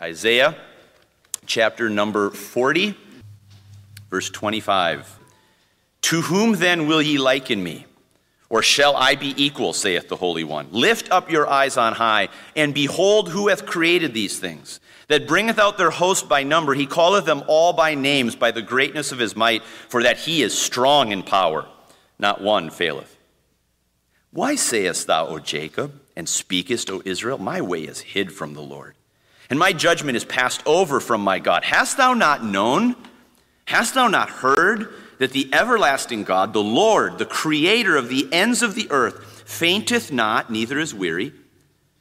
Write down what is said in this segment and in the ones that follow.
Isaiah chapter number 40, verse 25. To whom then will ye liken me? Or shall I be equal, saith the Holy One? Lift up your eyes on high, and behold who hath created these things, that bringeth out their host by number. He calleth them all by names, by the greatness of his might, for that he is strong in power. Not one faileth. Why sayest thou, O Jacob, and speakest, O Israel? My way is hid from the Lord, and my judgment is passed over from my God. Hast thou not known? Hast thou not heard? that the everlasting God, the Lord, the creator of the ends of the earth, fainteth not, neither is weary.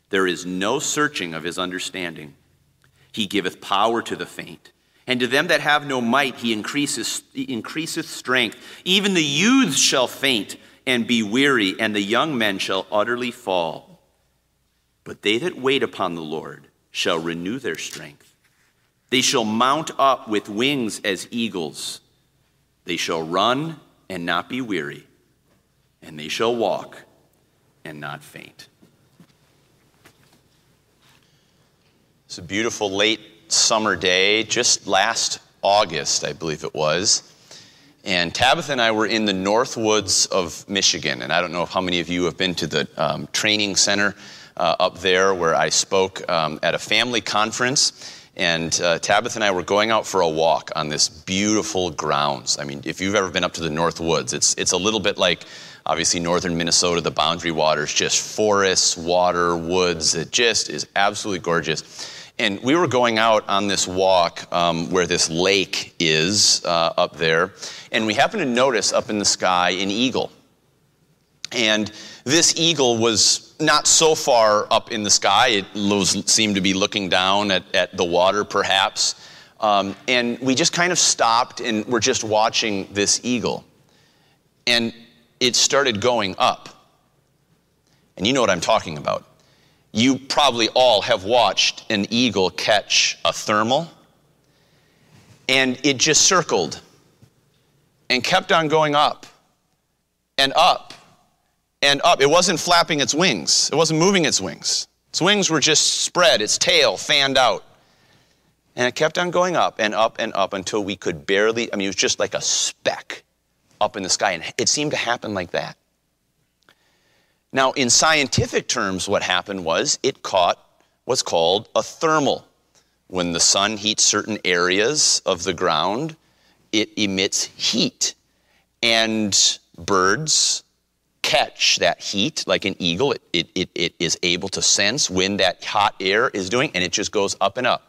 There is no searching of his understanding. He giveth power to the faint. And to them that have no might, he he increaseth strength. Even the youths shall faint and be weary, and the young men shall utterly fall. But they that wait upon the Lord shall renew their strength. They shall mount up with wings as eagles. They shall run and not be weary, and they shall walk and not faint. It's a beautiful late summer day, just last August, I believe it was. And Tabitha and I were in the North Woods of Michigan. And I don't know how many of you have been to the um, training center uh, up there where I spoke um, at a family conference. And uh, Tabitha and I were going out for a walk on this beautiful grounds. I mean, if you've ever been up to the North Woods, it's, it's a little bit like obviously northern Minnesota, the boundary waters, just forests, water, woods. It just is absolutely gorgeous. And we were going out on this walk um, where this lake is uh, up there, and we happened to notice up in the sky an eagle. And this eagle was not so far up in the sky. It was, seemed to be looking down at, at the water, perhaps. Um, and we just kind of stopped and we're just watching this eagle. And it started going up. And you know what I'm talking about. You probably all have watched an eagle catch a thermal. And it just circled and kept on going up and up and up. It wasn't flapping its wings, it wasn't moving its wings. Its wings were just spread, its tail fanned out. And it kept on going up and up and up until we could barely, I mean, it was just like a speck up in the sky. And it seemed to happen like that. Now, in scientific terms, what happened was it caught what's called a thermal. When the sun heats certain areas of the ground, it emits heat. And birds catch that heat like an eagle. It, it, it, it is able to sense when that hot air is doing, and it just goes up and up.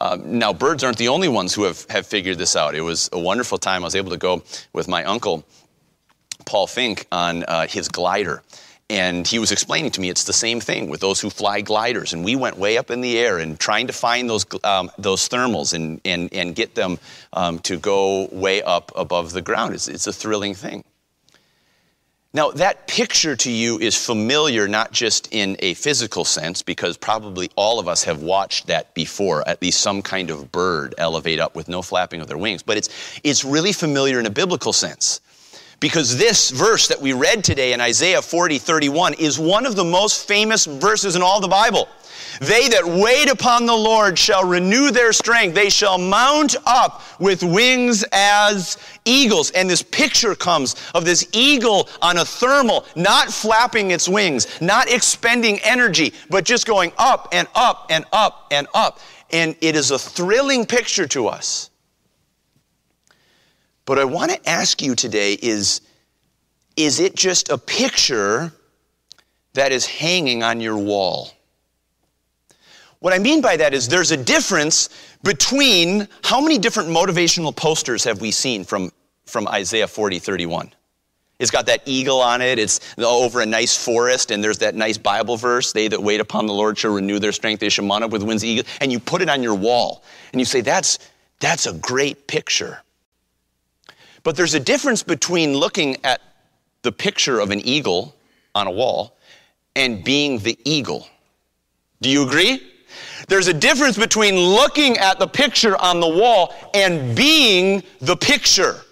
Um, now, birds aren't the only ones who have, have figured this out. It was a wonderful time. I was able to go with my uncle, Paul Fink, on uh, his glider. And he was explaining to me it's the same thing with those who fly gliders. And we went way up in the air and trying to find those, um, those thermals and, and, and get them um, to go way up above the ground. It's, it's a thrilling thing. Now, that picture to you is familiar not just in a physical sense, because probably all of us have watched that before, at least some kind of bird elevate up with no flapping of their wings, but it's, it's really familiar in a biblical sense. Because this verse that we read today in Isaiah 40 31 is one of the most famous verses in all the Bible. They that wait upon the Lord shall renew their strength. They shall mount up with wings as eagles. And this picture comes of this eagle on a thermal, not flapping its wings, not expending energy, but just going up and up and up and up. And it is a thrilling picture to us. But I want to ask you today is, is it just a picture that is hanging on your wall? What I mean by that is there's a difference between how many different motivational posters have we seen from, from Isaiah 40, 31? It's got that eagle on it. It's over a nice forest, and there's that nice Bible verse They that wait upon the Lord shall renew their strength, they shall mount up with wings of eagle. And you put it on your wall, and you say, that's, that's a great picture. But there's a difference between looking at the picture of an eagle on a wall and being the eagle. Do you agree? There's a difference between looking at the picture on the wall and being the picture.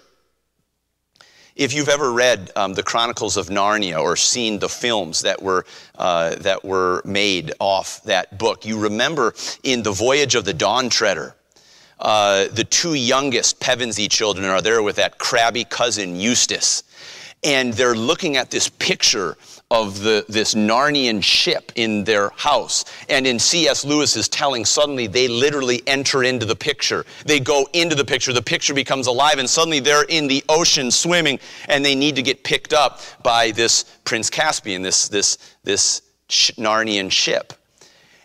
If you've ever read um, the Chronicles of Narnia or seen the films that were, uh, that were made off that book, you remember in The Voyage of the Dawn Treader, uh, the two youngest Pevensey children are there with that crabby cousin Eustace. And they're looking at this picture of the, this Narnian ship in their house. And in C.S. Lewis's telling, suddenly they literally enter into the picture. They go into the picture, the picture becomes alive, and suddenly they're in the ocean swimming, and they need to get picked up by this Prince Caspian, this, this, this Narnian ship.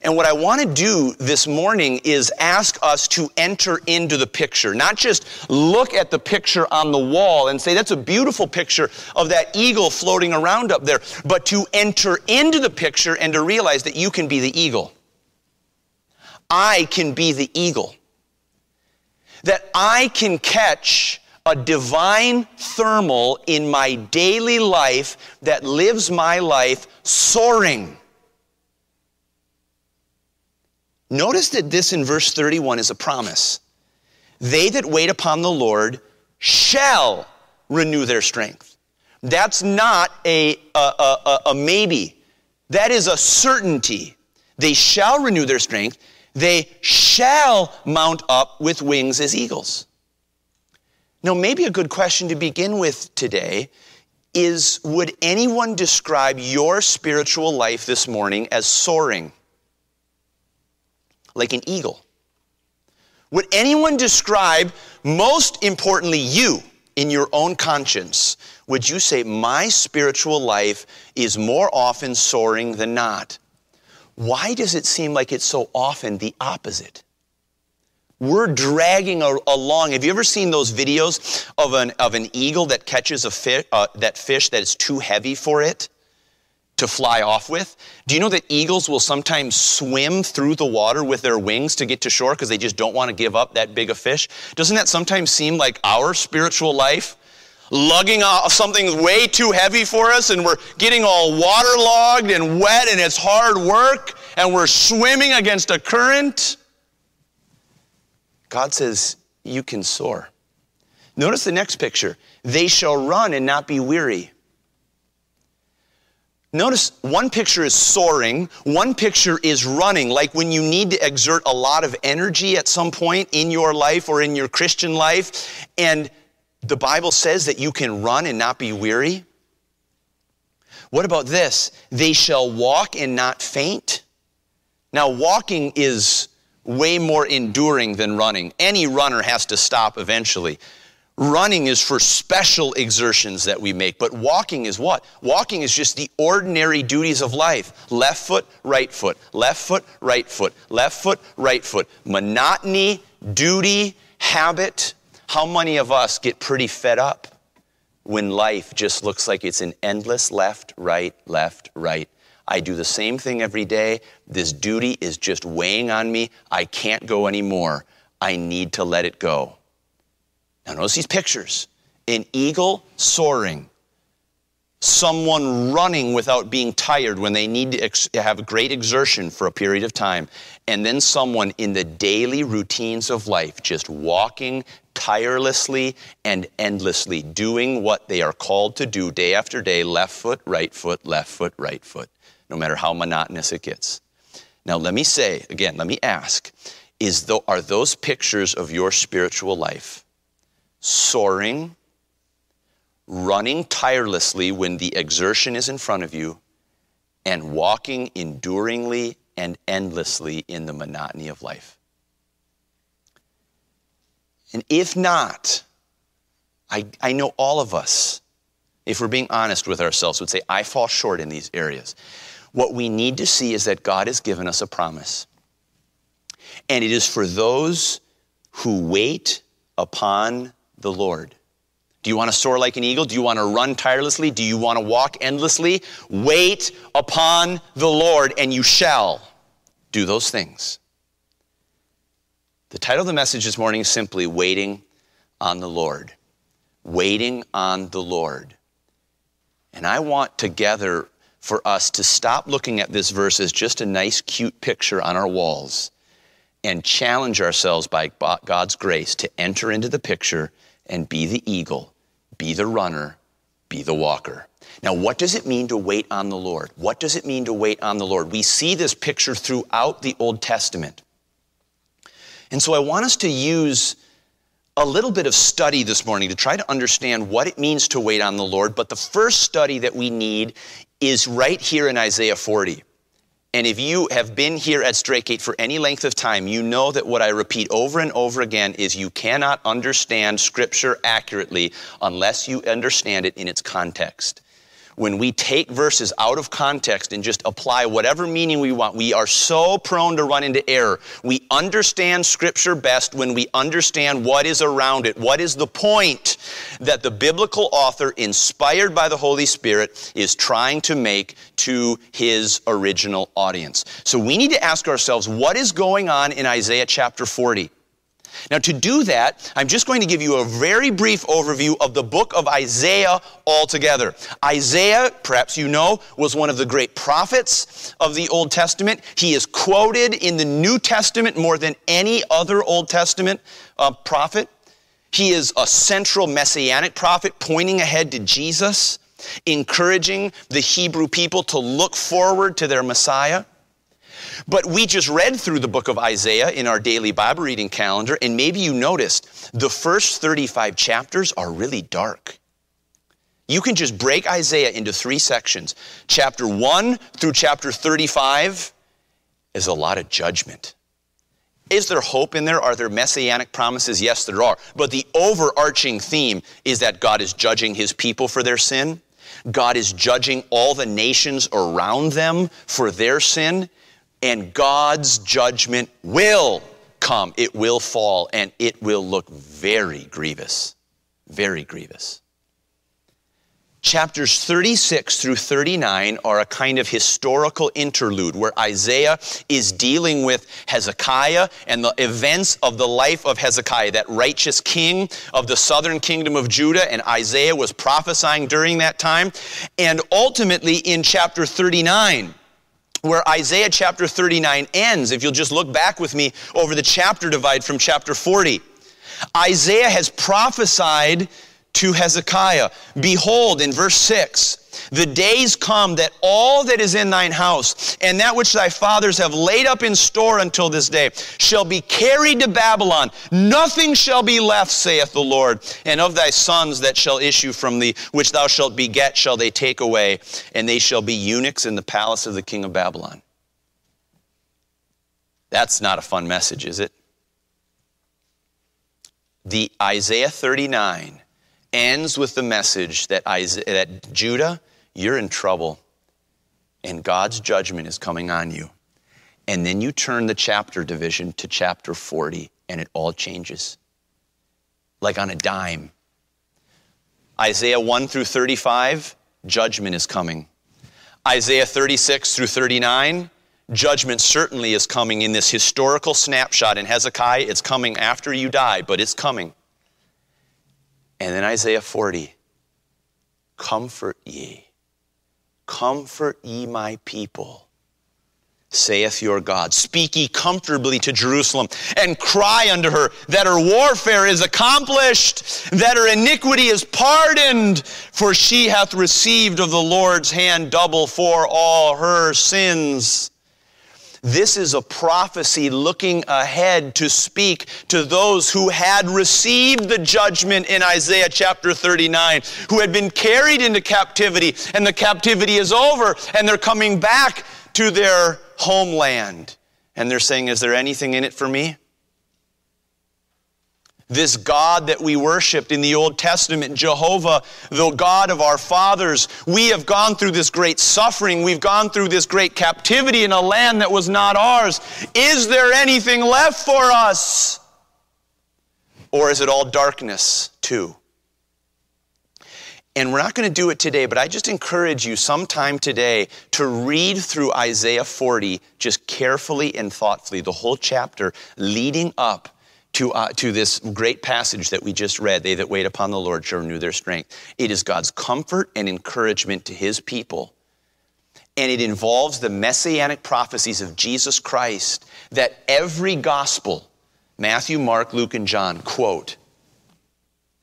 And what I want to do this morning is ask us to enter into the picture, not just look at the picture on the wall and say, that's a beautiful picture of that eagle floating around up there, but to enter into the picture and to realize that you can be the eagle. I can be the eagle. That I can catch a divine thermal in my daily life that lives my life soaring Notice that this in verse 31 is a promise. They that wait upon the Lord shall renew their strength. That's not a, a, a, a, maybe. That is a certainty. They shall renew their strength. They shall mount up with wings as eagles. Now, maybe a good question to begin with today is Would anyone describe your spiritual life this morning as soaring? Like an eagle. Would anyone describe, most importantly, you in your own conscience? Would you say, My spiritual life is more often soaring than not? Why does it seem like it's so often the opposite? We're dragging a, along. Have you ever seen those videos of an, of an eagle that catches a fish, uh, that fish that is too heavy for it? To fly off with. Do you know that eagles will sometimes swim through the water with their wings to get to shore because they just don't want to give up that big a fish? Doesn't that sometimes seem like our spiritual life? Lugging something way too heavy for us, and we're getting all waterlogged and wet, and it's hard work, and we're swimming against a current. God says, You can soar. Notice the next picture. They shall run and not be weary. Notice one picture is soaring, one picture is running, like when you need to exert a lot of energy at some point in your life or in your Christian life, and the Bible says that you can run and not be weary. What about this? They shall walk and not faint. Now, walking is way more enduring than running. Any runner has to stop eventually. Running is for special exertions that we make, but walking is what? Walking is just the ordinary duties of life. Left foot, right foot, left foot, right foot, left foot, right foot. Monotony, duty, habit. How many of us get pretty fed up when life just looks like it's an endless left, right, left, right? I do the same thing every day. This duty is just weighing on me. I can't go anymore. I need to let it go. Now, notice these pictures an eagle soaring, someone running without being tired when they need to ex- have great exertion for a period of time, and then someone in the daily routines of life just walking tirelessly and endlessly, doing what they are called to do day after day left foot, right foot, left foot, right foot, no matter how monotonous it gets. Now, let me say again, let me ask, is the, are those pictures of your spiritual life? Soaring, running tirelessly when the exertion is in front of you, and walking enduringly and endlessly in the monotony of life. And if not, I, I know all of us, if we're being honest with ourselves, would say, I fall short in these areas. What we need to see is that God has given us a promise. And it is for those who wait upon the Lord. Do you want to soar like an eagle? Do you want to run tirelessly? Do you want to walk endlessly? Wait upon the Lord, and you shall do those things. The title of the message this morning is simply Waiting on the Lord. Waiting on the Lord. And I want together for us to stop looking at this verse as just a nice, cute picture on our walls and challenge ourselves by God's grace to enter into the picture and be the eagle, be the runner, be the walker. Now, what does it mean to wait on the Lord? What does it mean to wait on the Lord? We see this picture throughout the Old Testament. And so I want us to use a little bit of study this morning to try to understand what it means to wait on the Lord. But the first study that we need is right here in Isaiah 40. And if you have been here at Straight Gate for any length of time, you know that what I repeat over and over again is you cannot understand Scripture accurately unless you understand it in its context when we take verses out of context and just apply whatever meaning we want, we are so prone to run into error. We understand Scripture best when we understand what is around it. What is the point that the biblical author, inspired by the Holy Spirit, is trying to make to his original audience? So we need to ask ourselves what is going on in Isaiah chapter 40? Now, to do that, I'm just going to give you a very brief overview of the book of Isaiah altogether. Isaiah, perhaps you know, was one of the great prophets of the Old Testament. He is quoted in the New Testament more than any other Old Testament uh, prophet. He is a central messianic prophet pointing ahead to Jesus, encouraging the Hebrew people to look forward to their Messiah. But we just read through the book of Isaiah in our daily Bible reading calendar, and maybe you noticed the first 35 chapters are really dark. You can just break Isaiah into three sections. Chapter 1 through chapter 35 is a lot of judgment. Is there hope in there? Are there messianic promises? Yes, there are. But the overarching theme is that God is judging his people for their sin. God is judging all the nations around them for their sin and God's judgment will come. It will fall, and it will look very grievous. Very grievous. Chapters 36 through 39 are a kind of historical interlude where Isaiah is dealing with Hezekiah and the events of the life of Hezekiah, that righteous king of the southern kingdom of Judah, and Isaiah was prophesying during that time. And ultimately, in chapter 39, where Isaiah chapter 39 ends, if you'll just look back with me over the chapter divide from chapter 40, Isaiah has prophesied to Hezekiah. Behold, in verse 6, the days come that all that is in thine house and that which thy fathers have laid up in store until this day shall be carried to Babylon. Nothing shall be left, saith the Lord. And of thy sons that shall issue from thee, which thou shalt beget, shall they take away, and they shall be eunuchs in the palace of the king of Babylon. That's not a fun message, is it? The Isaiah 39 ends with the message that, that Judah, you're in trouble and God's judgment is coming on you. And then you turn the chapter division to chapter 40 and it all changes. Like on a dime. Isaiah 1 through 35, judgment is coming. Isaiah 36 through 39, judgment certainly is coming in this historical snapshot in Hezekiah. It's coming after you die, but it's coming. And then Isaiah 40 Comfort ye, comfort ye my people, saith your God. Speak ye comfortably to Jerusalem, and cry unto her that her warfare is accomplished, that her iniquity is pardoned, for she hath received of the Lord's hand double for all her sins. This is a prophecy looking ahead to speak to those who had received the judgment in Isaiah chapter 39, who had been carried into captivity, and the captivity is over, and they're coming back to their homeland. And they're saying, Is there anything in it for me? This God that we worshiped in the Old Testament, Jehovah, the God of our fathers, we have gone through this great suffering. We've gone through this great captivity in a land that was not ours. Is there anything left for us? Or is it all darkness too? And we're not going to do it today, but I just encourage you sometime today to read through Isaiah 40 just carefully and thoughtfully, the whole chapter leading up to, uh, to this great passage that we just read they that wait upon the Lord shall renew their strength. It is God's comfort and encouragement to his people. And it involves the messianic prophecies of Jesus Christ that every gospel, Matthew, Mark, Luke, and John, quote,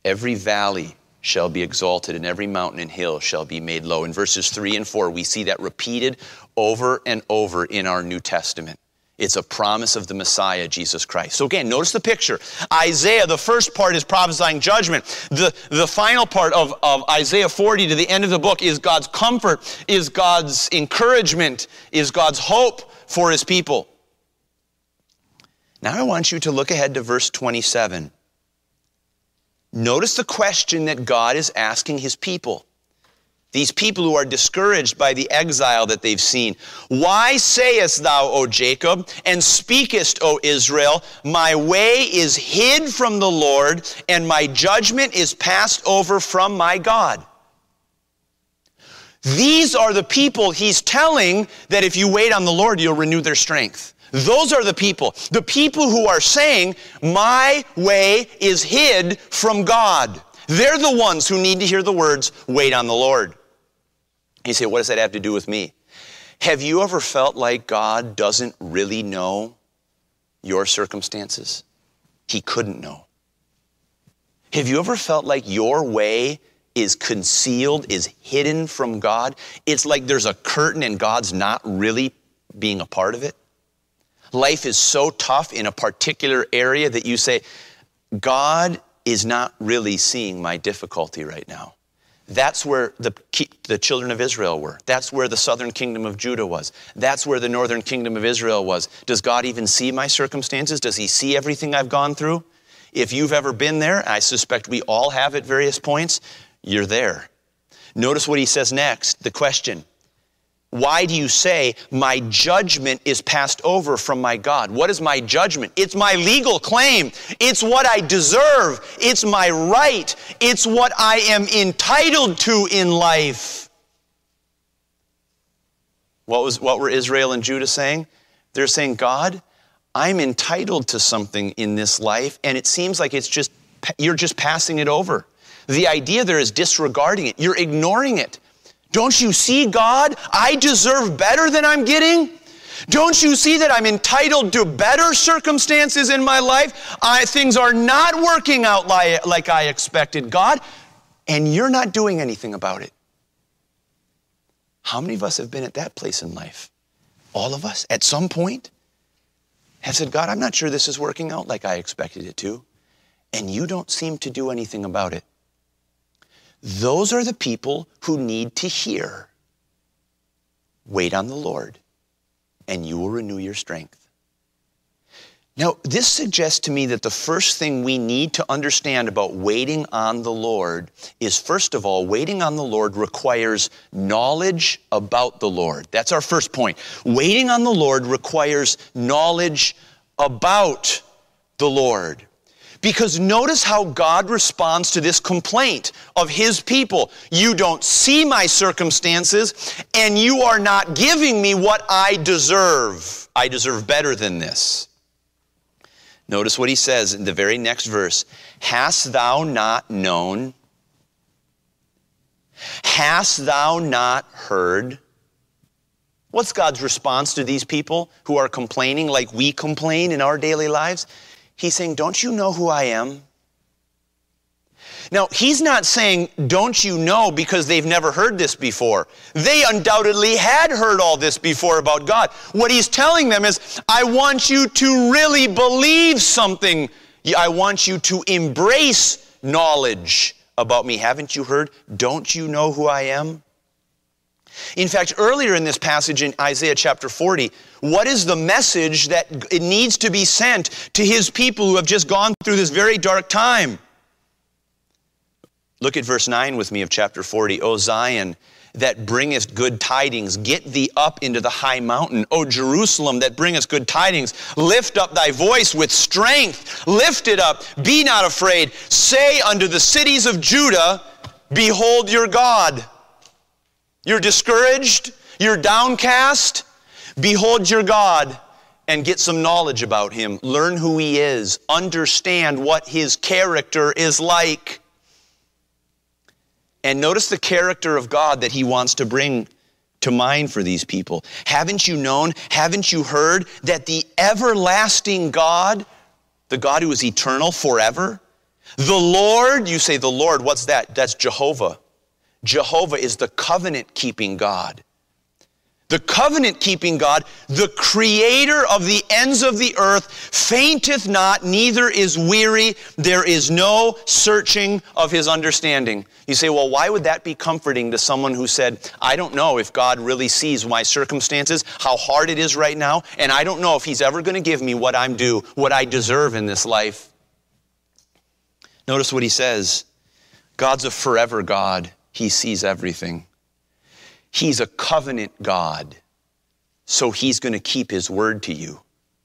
every valley shall be exalted, and every mountain and hill shall be made low. In verses 3 and 4, we see that repeated over and over in our New Testament. It's a promise of the Messiah, Jesus Christ. So again, notice the picture. Isaiah, the first part is prophesying judgment. The, the final part of, of Isaiah 40 to the end of the book is God's comfort, is God's encouragement, is God's hope for his people. Now I want you to look ahead to verse 27. Notice the question that God is asking his people. These people who are discouraged by the exile that they've seen. Why sayest thou, O Jacob, and speakest, O Israel, my way is hid from the Lord, and my judgment is passed over from my God? These are the people he's telling that if you wait on the Lord, you'll renew their strength. Those are the people. The people who are saying, My way is hid from God. They're the ones who need to hear the words, Wait on the Lord. You say, What does that have to do with me? Have you ever felt like God doesn't really know your circumstances? He couldn't know. Have you ever felt like your way is concealed, is hidden from God? It's like there's a curtain and God's not really being a part of it? life is so tough in a particular area that you say, God is not really seeing my difficulty right now. That's where the, the children of Israel were. That's where the southern kingdom of Judah was. That's where the northern kingdom of Israel was. Does God even see my circumstances? Does He see everything I've gone through? If you've ever been there, I suspect we all have at various points, you're there. Notice what He says next the question why do you say, My judgment is passed over from my God? What is my judgment? It's my legal claim. It's what I deserve. It's my right. It's what I am entitled to in life. What, was, what were Israel and Judah saying? They're saying, God, I'm entitled to something in this life, and it seems like it's just, you're just passing it over. The idea there is disregarding it, you're ignoring it. Don't you see, God? I deserve better than I'm getting. Don't you see that I'm entitled to better circumstances in my life? I, things are not working out like, like I expected, God, and you're not doing anything about it. How many of us have been at that place in life? All of us, at some point, have said, God, I'm not sure this is working out like I expected it to, and you don't seem to do anything about it. Those are the people who need to hear. Wait on the Lord, and you will renew your strength. Now, this suggests to me that the first thing we need to understand about waiting on the Lord is, first of all, waiting on the Lord requires knowledge about the Lord. That's our first point. Waiting on the Lord requires knowledge about the Lord. Because notice how God responds to this complaint of his people. You don't see my circumstances, and you are not giving me what I deserve. I deserve better than this. Notice what he says in the very next verse Hast thou not known? Hast thou not heard? What's God's response to these people who are complaining like we complain in our daily lives? He's saying, Don't you know who I am? Now, he's not saying, Don't you know, because they've never heard this before. They undoubtedly had heard all this before about God. What he's telling them is, I want you to really believe something. I want you to embrace knowledge about me. Haven't you heard? Don't you know who I am? In fact, earlier in this passage in Isaiah chapter 40, what is the message that it needs to be sent to his people who have just gone through this very dark time? Look at verse 9 with me of chapter 40. O Zion, that bringeth good tidings, get thee up into the high mountain. O Jerusalem, that bringeth good tidings, lift up thy voice with strength. Lift it up, be not afraid. Say unto the cities of Judah, Behold your God. You're discouraged, you're downcast. Behold your God and get some knowledge about him. Learn who he is, understand what his character is like. And notice the character of God that he wants to bring to mind for these people. Haven't you known, haven't you heard that the everlasting God, the God who is eternal forever, The Lord, you say, the Lord, what's that? That's Jehovah. Jehovah is the covenant keeping God the covenant keeping God, the creator of the ends of the earth, fainteth not, neither is weary. There is no searching of his understanding. You say, well, why would that be comforting to someone who said, I don't know if God really sees my circumstances, how hard it is right now, and I don't know if he's ever going to give me what I'm due, what I deserve in this life. Notice what he says God's a forever God, he sees everything. He's a covenant God. So he's going to keep his word to you.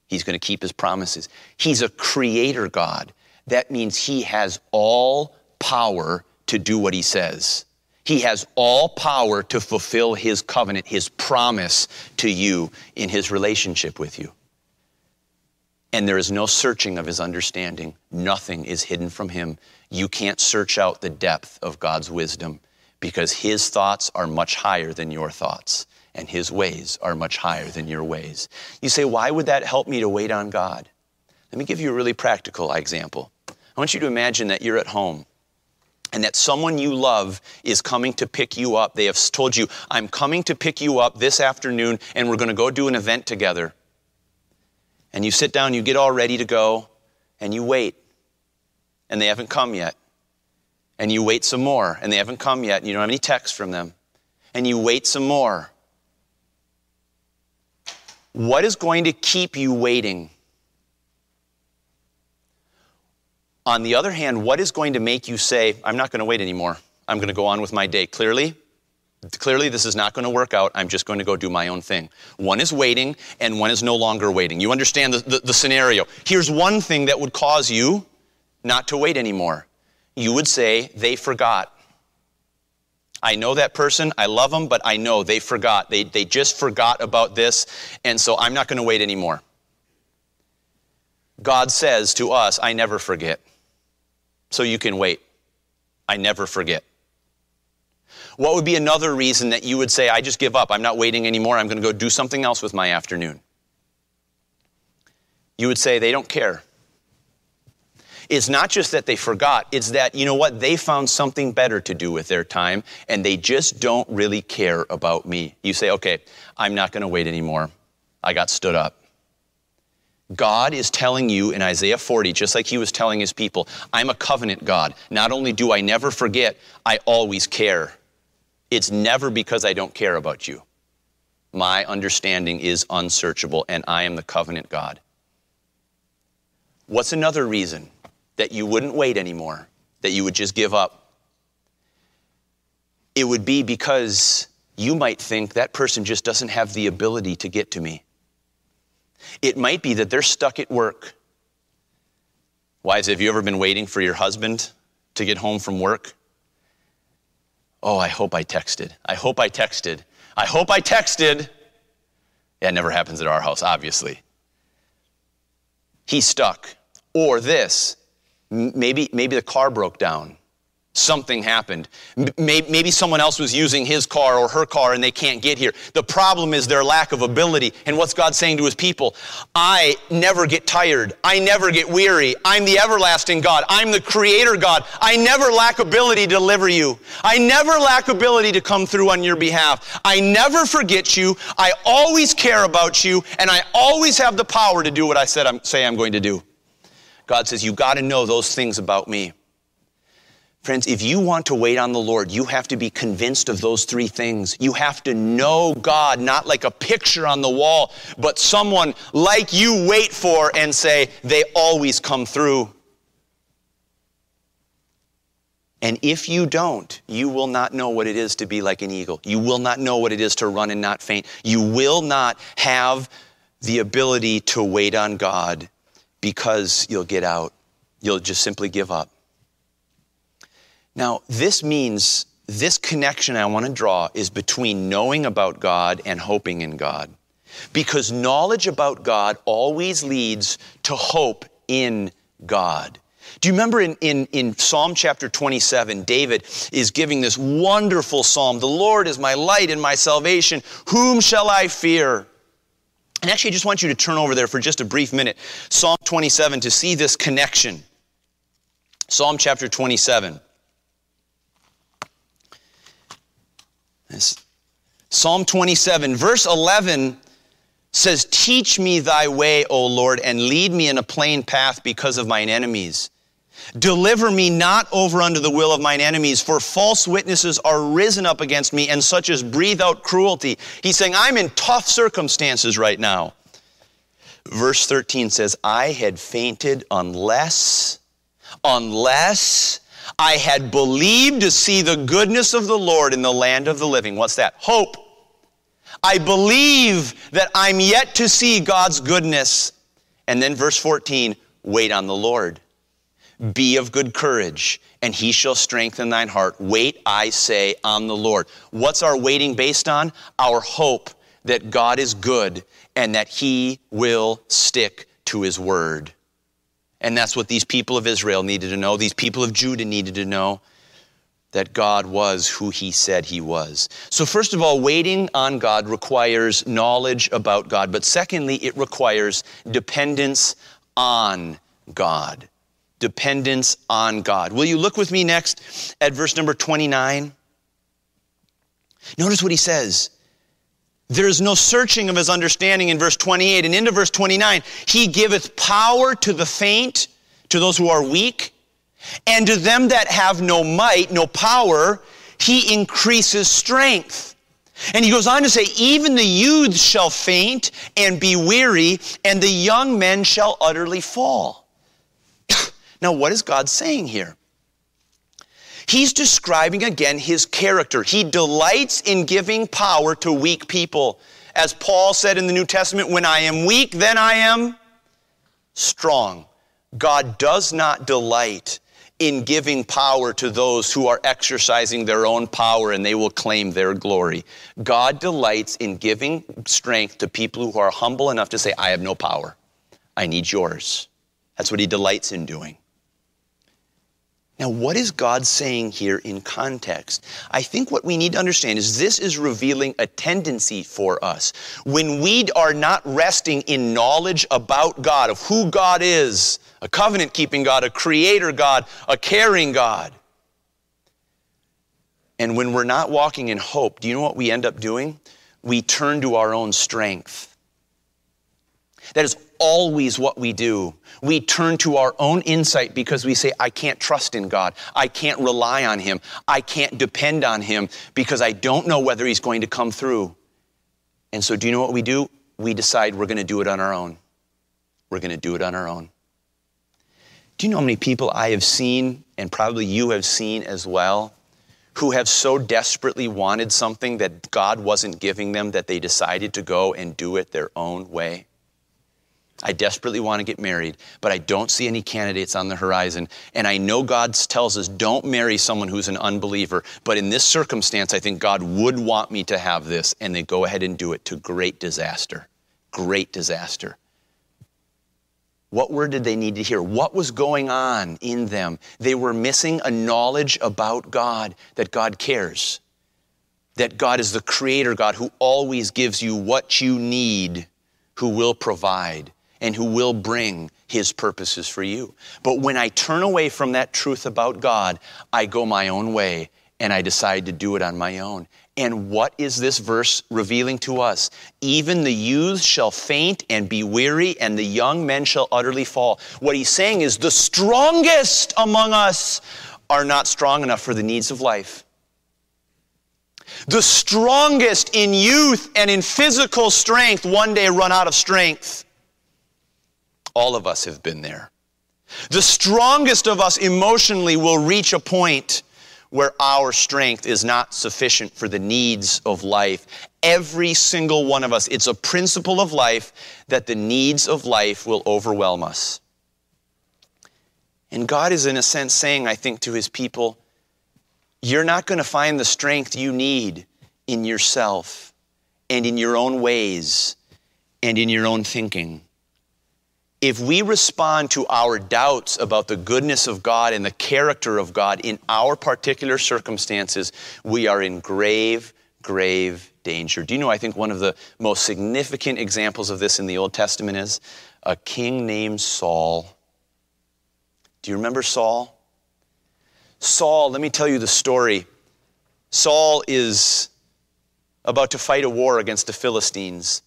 He's going to keep his promises. He's a creator God. That means he has all power to do what he says. He has all power to fulfill his covenant, his promise to you in his relationship with you. And there is no searching of his understanding. Nothing is hidden from him. You can't search out the depth of God's wisdom because his thoughts are much higher than your thoughts and his ways are much higher than your ways. You say, why would that help me to wait on God? Let me give you a really practical example. I want you to imagine that you're at home and that someone you love is coming to pick you up. They have told you, I'm coming to pick you up this afternoon and we're going to go do an event together. And you sit down, you get all ready to go, and you wait. And they haven't come yet and you wait some more, and they haven't come yet, and you don't have any texts from them, and you wait some more. What is going to keep you waiting? On the other hand, what is going to make you say, I'm not going to wait anymore? I'm going to go on with my day? Clearly, clearly this is not going to work out. I'm just going to go do my own thing. One is waiting, and one is no longer waiting. You understand the, the, the scenario. Here's one thing that would cause you not to wait anymore you would say, they forgot. I know that person, I love them, but I know they forgot. They, they just forgot about this, and so I'm not going to wait anymore. God says to us, I never forget. So you can wait. I never forget. What would be another reason that you would say, I just give up, I'm not waiting anymore, I'm going to go do something else with my afternoon? You would say, they don't care. It's not just that they forgot, it's that, you know what, they found something better to do with their time and they just don't really care about me. You say, okay, I'm not going to wait anymore. I got stood up. God is telling you in Isaiah 40, just like he was telling his people, I'm a covenant God. Not only do I never forget, I always care. It's never because I don't care about you. My understanding is unsearchable, and I am the covenant God. What's another reason that you wouldn't wait anymore, that you would just give up. It would be because you might think that person just doesn't have the ability to get to me. It might be that they're stuck at work. Wives, have you ever been waiting for your husband to get home from work? Oh, I hope I texted. I hope I texted. I hope I texted. It never happens at our house, obviously. He's stuck. Or this, Maybe, maybe the car broke down. Something happened. Maybe someone else was using his car or her car and they can't get here. The problem is their lack of ability. And what's God saying to his people? I never get tired. I never get weary. I'm the everlasting God. I'm the creator God. I never lack ability to deliver you. I never lack ability to come through on your behalf. I never forget you. I always care about you. And I always have the power to do what I said I'm, say I'm going to do. God says, You got to know those things about me. Friends, if you want to wait on the Lord, you have to be convinced of those three things. You have to know God, not like a picture on the wall, but someone like you wait for and say, they always come through. And if you don't, you will not know what it is to be like an eagle. You will not know what it is to run and not faint. You will not have the ability to wait on God because you'll get out. You'll just simply give up. Now, this means this connection I want to draw is between knowing about God and hoping in God. Because knowledge about God always leads to hope in God. Do you remember in, in, in Psalm chapter 27, David is giving this wonderful psalm The Lord is my light and my salvation. Whom shall I fear? And actually, I just want you to turn over there for just a brief minute, Psalm 27, to see this connection. Psalm chapter 27. This, Psalm 27, verse 11 says, Teach me thy way, O Lord, and lead me in a plain path because of mine enemies. Deliver me not over unto the will of mine enemies, for false witnesses are risen up against me, and such as breathe out cruelty. He's saying, I'm in tough circumstances right now. Verse 13 says, I had fainted unless, unless I had believed to see the goodness of the Lord in the land of the living. What's that? Hope. I believe that I'm yet to see God's goodness. And then verse 14, wait on the Lord. Be of good courage, and he shall strengthen thine heart. Wait, I say, on the Lord. What's our waiting based on? Our hope that God is good and that he will stick to his word. And that's what these people of Israel needed to know. These people of Judah needed to know that God was who he said he was. So, first of all, waiting on God requires knowledge about God. But secondly, it requires dependence on God dependence on God. Will you look with me next at verse number 29? Notice what he says. There is no searching of his understanding in verse 28. And into verse 29, he giveth power to the faint, to those who are weak, and to them that have no might, no power, he increases strength. And he goes on to say, even the youths shall faint and be weary, and the young men shall utterly fall. Now, what is God saying here? He's describing again his character. He delights in giving power to weak people. As Paul said in the New Testament, when I am weak, then I am strong. God does not delight in giving power to those who are exercising their own power and they will claim their glory. God delights in giving strength to people who are humble enough to say, I have no power. I need yours. That's what he delights in doing. Now, what is God saying here in context? I think what we need to understand is this is revealing a tendency for us. When we are not resting in knowledge about God, of who God is, a covenant keeping God, a creator God, a caring God, and when we're not walking in hope, do you know what we end up doing? We turn to our own strength. That is always what we do. We turn to our own insight because we say, I can't trust in God. I can't rely on Him. I can't depend on Him because I don't know whether He's going to come through. And so, do you know what we do? We decide we're going to do it on our own. We're going to do it on our own. Do you know how many people I have seen, and probably you have seen as well, who have so desperately wanted something that God wasn't giving them that they decided to go and do it their own way? I desperately want to get married, but I don't see any candidates on the horizon. And I know God tells us don't marry someone who's an unbeliever, but in this circumstance, I think God would want me to have this, and they go ahead and do it to great disaster. Great disaster. What word did they need to hear? What was going on in them? They were missing a knowledge about God, that God cares, that God is the creator God who always gives you what you need, who will provide and who will bring his purposes for you. But when I turn away from that truth about God, I go my own way and I decide to do it on my own. And what is this verse revealing to us? Even the youths shall faint and be weary, and the young men shall utterly fall. What he's saying is the strongest among us are not strong enough for the needs of life. The strongest in youth and in physical strength one day run out of strength. All of us have been there. The strongest of us emotionally will reach a point where our strength is not sufficient for the needs of life. Every single one of us, it's a principle of life that the needs of life will overwhelm us. And God is, in a sense, saying, I think, to his people, you're not going to find the strength you need in yourself and in your own ways and in your own thinking if we respond to our doubts about the goodness of God and the character of God in our particular circumstances, we are in grave, grave danger. Do you know, I think one of the most significant examples of this in the Old Testament is a king named Saul. Do you remember Saul? Saul, let me tell you the story. Saul is about to fight a war against the Philistines.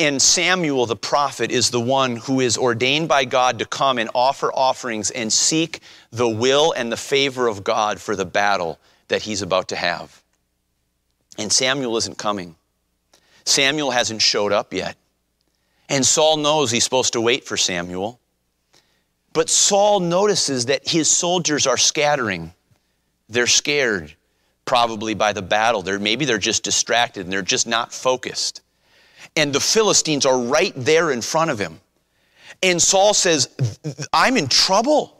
And Samuel, the prophet, is the one who is ordained by God to come and offer offerings and seek the will and the favor of God for the battle that he's about to have. And Samuel isn't coming. Samuel hasn't showed up yet. And Saul knows he's supposed to wait for Samuel. But Saul notices that his soldiers are scattering. They're scared, probably by the battle. They're, maybe they're just distracted and they're just not focused and the Philistines are right there in front of him. And Saul says, I'm in trouble.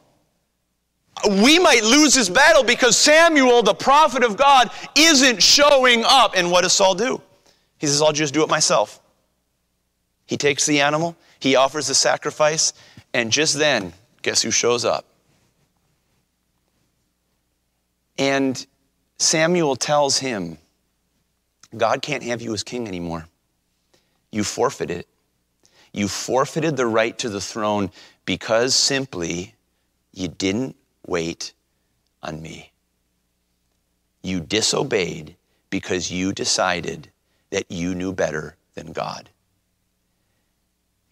We might lose this battle because Samuel, the prophet of God, isn't showing up. And what does Saul do? He says, I'll just do it myself. He takes the animal, he offers the sacrifice, and just then, guess who shows up? And Samuel tells him, God can't have you as king anymore you forfeited it. You forfeited the right to the throne because simply you didn't wait on me. You disobeyed because you decided that you knew better than God.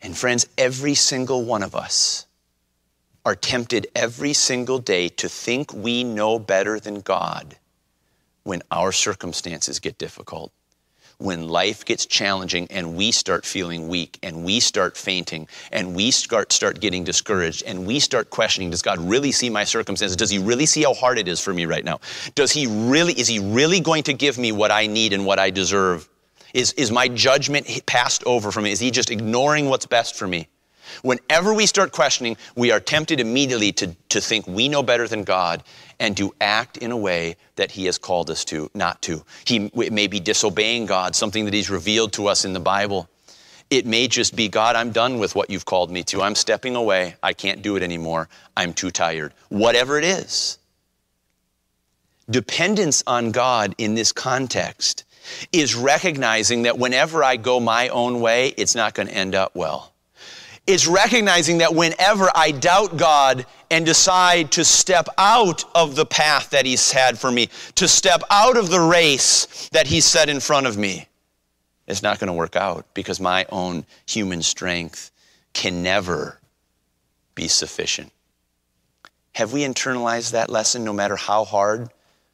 And friends, every single one of us are tempted every single day to think we know better than God when our circumstances get difficult when life gets challenging and we start feeling weak and we start fainting and we start, start getting discouraged and we start questioning does god really see my circumstances? Does he really see how hard it is for me right now? Does he really is he really going to give me what i need and what i deserve? Is, is my judgment passed over from me? Is he just ignoring what's best for me Whenever we start questioning, we are tempted immediately to, to think we know better than God and to act in a way that He has called us to, not to. He may be disobeying God, something that He's revealed to us in the Bible. It may just be, God, I'm done with what you've called me to. I'm stepping away. I can't do it anymore. I'm too tired. Whatever it is. Dependence on God in this context is recognizing that whenever I go my own way, it's not going to end up well. It's recognizing that whenever I doubt God and decide to step out of the path that He's had for me, to step out of the race that He's set in front of me, it's not going to work out because my own human strength can never be sufficient. Have we internalized that lesson no matter how hard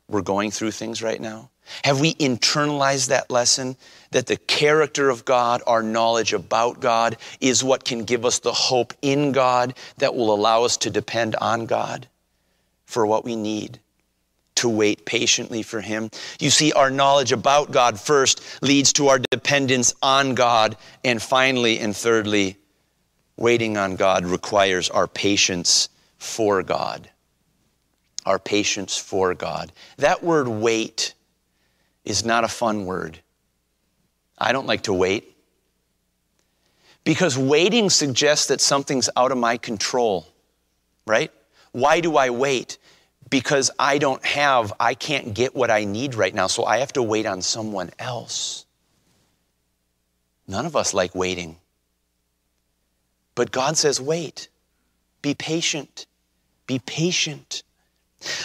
we're going through things right now? Have we internalized that lesson that the character of God, our knowledge about God, is what can give us the hope in God that will allow us to depend on God for what we need? To wait patiently for Him. You see, our knowledge about God first leads to our dependence on God. And finally and thirdly, waiting on God requires our patience for God. Our patience for God. That word wait is not a fun word. I don't like to wait. Because waiting suggests that something's out of my control, right? Why do I wait? Because I don't have, I can't get what I need right now, so I have to wait on someone else. None of us like waiting. But God says, wait, be patient, be patient.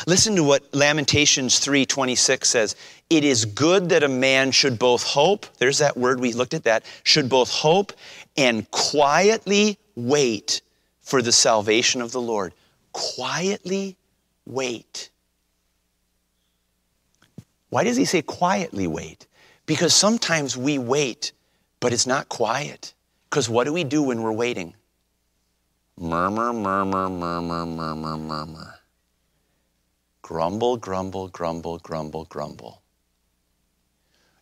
Listen to what Lamentations 3:26 says. It is good that a man should both hope, there's that word we looked at that, should both hope and quietly wait for the salvation of the Lord. Quietly wait. Why does he say quietly wait? Because sometimes we wait, but it's not quiet. Because what do we do when we're waiting? Murmur, murmur, murmur, murmur, murmur. Grumble, grumble, grumble, grumble, grumble.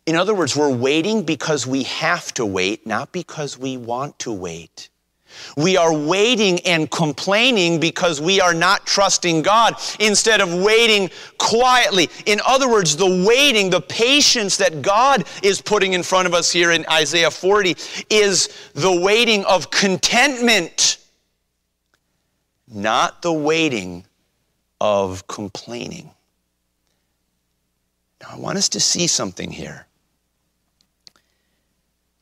In other words, we're waiting because we have to wait, not because we want to wait. We are waiting and complaining because we are not trusting God instead of waiting quietly. In other words, the waiting, the patience that God is putting in front of us here in Isaiah 40 is the waiting of contentment, not the waiting of complaining. Now, I want us to see something here.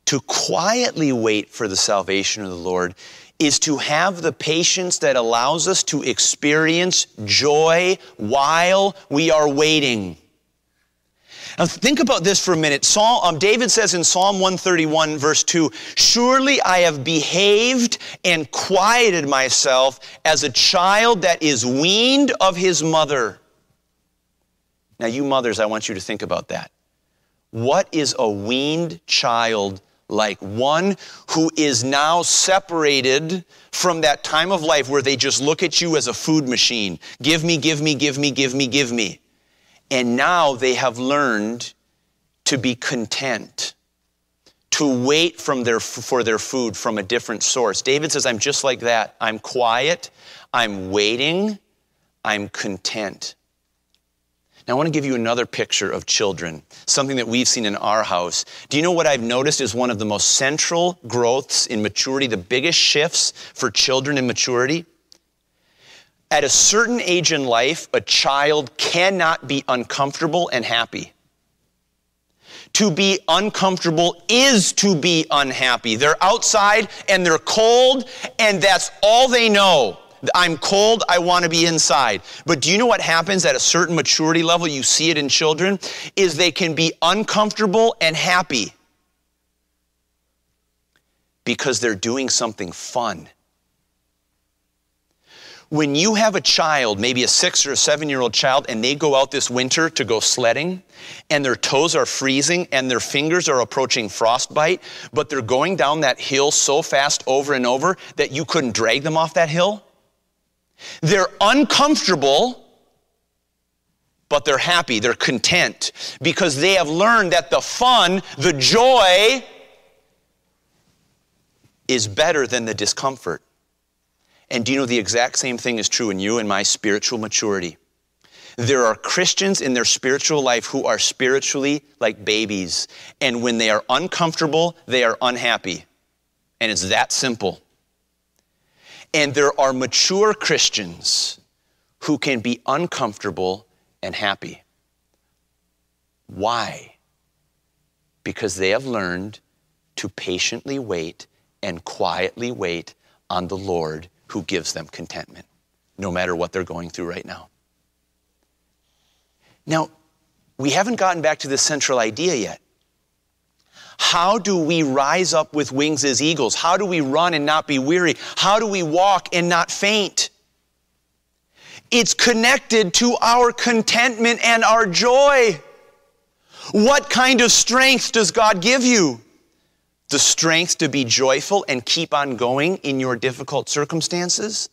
To quietly wait for the salvation of the Lord is to have the patience that allows us to experience joy while we are waiting. Now think about this for a minute. Psalm, um, David says in Psalm 131, verse 2, Surely I have behaved and quieted myself as a child that is weaned of his mother. Now, you mothers, I want you to think about that. What is a weaned child like? One who is now separated from that time of life where they just look at you as a food machine. Give me, give me, give me, give me, give me. And now they have learned to be content, to wait from their, for their food from a different source. David says, I'm just like that. I'm quiet, I'm waiting, I'm content. Now, I want to give you another picture of children, something that we've seen in our house. Do you know what I've noticed is one of the most central growths in maturity, the biggest shifts for children in maturity? At a certain age in life, a child cannot be uncomfortable and happy. To be uncomfortable is to be unhappy. They're outside and they're cold, and that's all they know. I'm cold, I want to be inside. But do you know what happens at a certain maturity level? You see it in children, is they can be uncomfortable and happy because they're doing something fun when you have a child, maybe a six or a seven year old child, and they go out this winter to go sledding, and their toes are freezing and their fingers are approaching frostbite, but they're going down that hill so fast over and over that you couldn't drag them off that hill, they're uncomfortable, but they're happy, they're content, because they have learned that the fun, the joy, is better than the discomfort. And do you know the exact same thing is true in you and my spiritual maturity? There are Christians in their spiritual life who are spiritually like babies. And when they are uncomfortable, they are unhappy. And it's that simple. And there are mature Christians who can be uncomfortable and happy. Why? Because they have learned to patiently wait and quietly wait on the Lord who gives them contentment, no matter what they're going through right now. Now, we haven't gotten back to this central idea yet. How do we rise up with wings as eagles? How do we run and not be weary? How do we walk and not faint? It's connected to our contentment and our joy. What kind of strength does God give you? The strength to be joyful and keep on going in your difficult circumstances,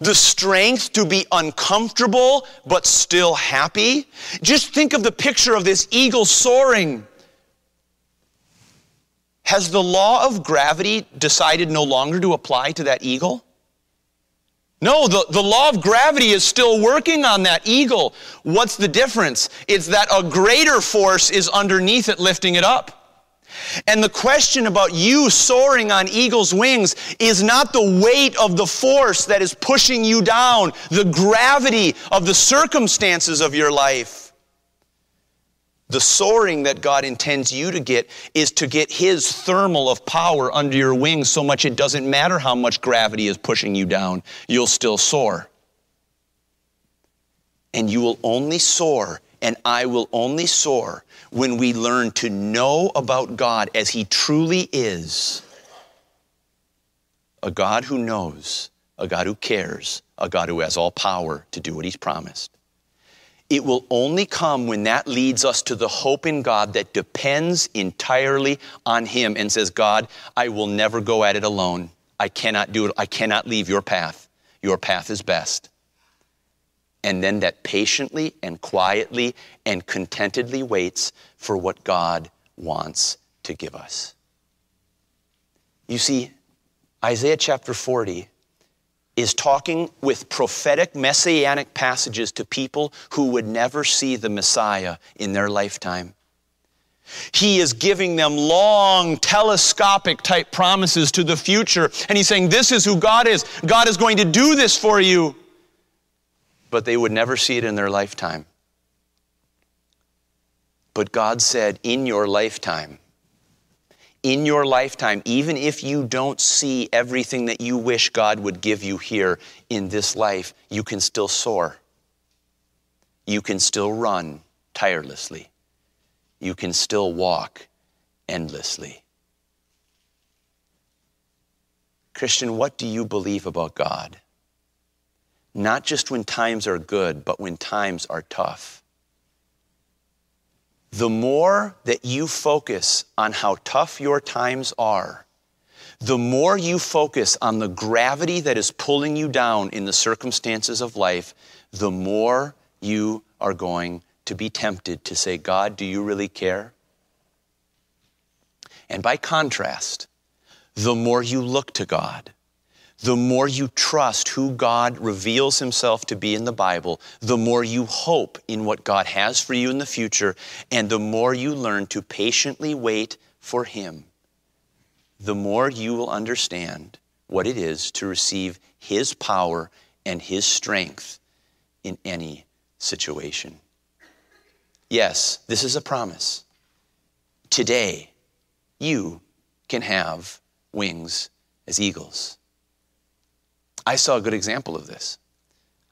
the strength to be uncomfortable but still happy. Just think of the picture of this eagle soaring. Has the law of gravity decided no longer to apply to that eagle? No, the, the law of gravity is still working on that eagle. What's the difference? It's that a greater force is underneath it lifting it up. And the question about you soaring on eagle's wings is not the weight of the force that is pushing you down, the gravity of the circumstances of your life. The soaring that God intends you to get is to get His thermal of power under your wings so much it doesn't matter how much gravity is pushing you down, you'll still soar. And you will only soar, and I will only soar when we learn to know about God as He truly is a God who knows, a God who cares, a God who has all power to do what He's promised. It will only come when that leads us to the hope in God that depends entirely on Him and says, God, I will never go at it alone. I cannot do it. I cannot leave your path. Your path is best and then that patiently and quietly and contentedly waits for what God wants to give us. You see, Isaiah chapter 40 is talking with prophetic messianic passages to people who would never see the Messiah in their lifetime. He is giving them long, telescopic type promises to the future. And he's saying, This is who God is. God is going to do this for you but they would never see it in their lifetime. But God said, In your lifetime, in your lifetime, even if you don't see everything that you wish God would give you here in this life, you can still soar. You can still run tirelessly. You can still walk endlessly. Christian, what do you believe about God? Not just when times are good, but when times are tough. The more that you focus on how tough your times are, the more you focus on the gravity that is pulling you down in the circumstances of life, the more you are going to be tempted to say, God, do you really care? And by contrast, the more you look to God, the more you trust who God reveals himself to be in the Bible, the more you hope in what God has for you in the future, and the more you learn to patiently wait for him, the more you will understand what it is to receive his power and his strength in any situation. Yes, this is a promise. Today, you can have wings as eagles. I saw a good example of this.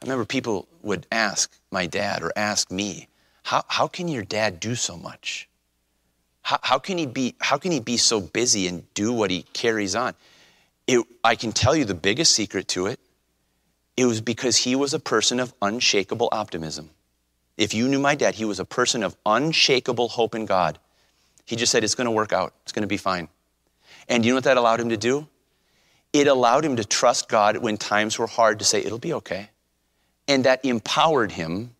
I remember people would ask my dad or ask me, how, how can your dad do so much? How, how, can he be, how can he be so busy and do what he carries on? It, I can tell you the biggest secret to it. It was because he was a person of unshakable optimism. If you knew my dad, he was a person of unshakable hope in God. He just said, It's going to work out, it's going to be fine. And you know what that allowed him to do? It allowed him to trust God when times were hard to say, it'll be okay. And that empowered him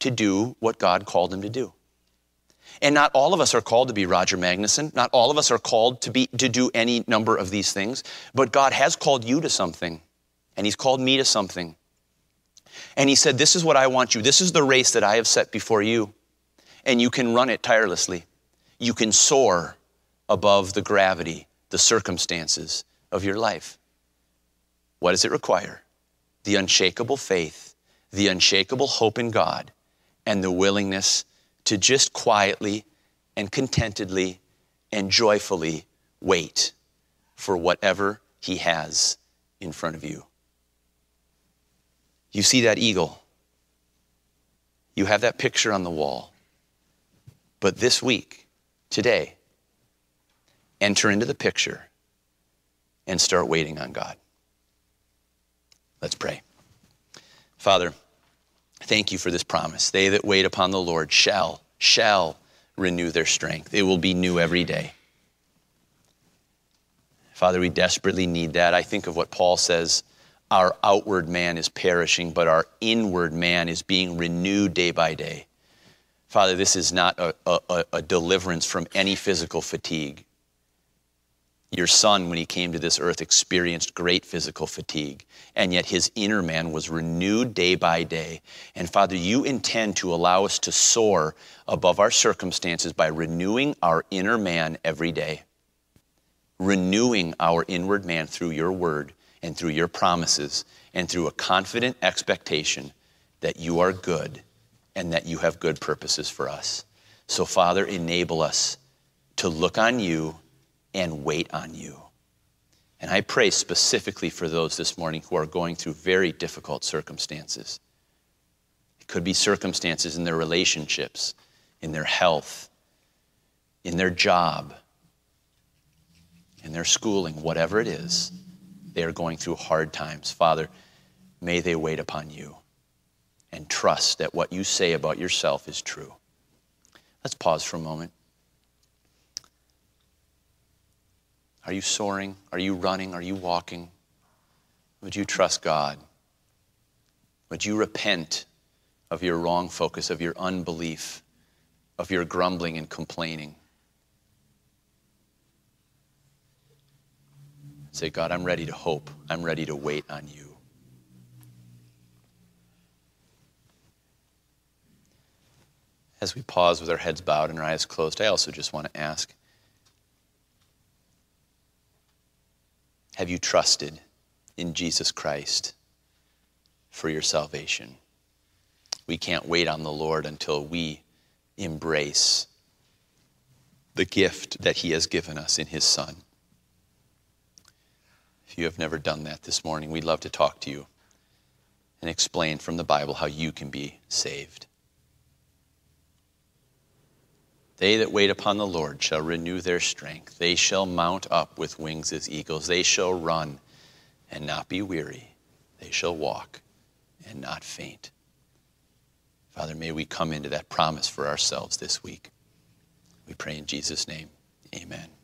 to do what God called him to do. And not all of us are called to be Roger Magnuson. Not all of us are called to, be, to do any number of these things. But God has called you to something. And He's called me to something. And He said, This is what I want you. This is the race that I have set before you. And you can run it tirelessly. You can soar above the gravity, the circumstances of your life. What does it require? The unshakable faith, the unshakable hope in God, and the willingness to just quietly and contentedly and joyfully wait for whatever He has in front of you. You see that eagle. You have that picture on the wall. But this week, today, enter into the picture and start waiting on God. Let's pray. Father, thank you for this promise. They that wait upon the Lord shall, shall renew their strength. It will be new every day. Father, we desperately need that. I think of what Paul says our outward man is perishing, but our inward man is being renewed day by day. Father, this is not a, a, a deliverance from any physical fatigue. Your son, when he came to this earth, experienced great physical fatigue, and yet his inner man was renewed day by day. And Father, you intend to allow us to soar above our circumstances by renewing our inner man every day, renewing our inward man through your word and through your promises and through a confident expectation that you are good and that you have good purposes for us. So, Father, enable us to look on you and wait on you. And I pray specifically for those this morning who are going through very difficult circumstances. It could be circumstances in their relationships, in their health, in their job, in their schooling, whatever it is. They are going through hard times. Father, may they wait upon you and trust that what you say about yourself is true. Let's pause for a moment. Are you soaring? Are you running? Are you walking? Would you trust God? Would you repent of your wrong focus, of your unbelief, of your grumbling and complaining? Say, God, I'm ready to hope. I'm ready to wait on you. As we pause with our heads bowed and our eyes closed, I also just want to ask Have you trusted in Jesus Christ for your salvation? We can't wait on the Lord until we embrace the gift that He has given us in His Son. If you have never done that this morning, we'd love to talk to you and explain from the Bible how you can be saved. They that wait upon the Lord shall renew their strength. They shall mount up with wings as eagles. They shall run and not be weary. They shall walk and not faint. Father, may we come into that promise for ourselves this week. We pray in Jesus' name. Amen.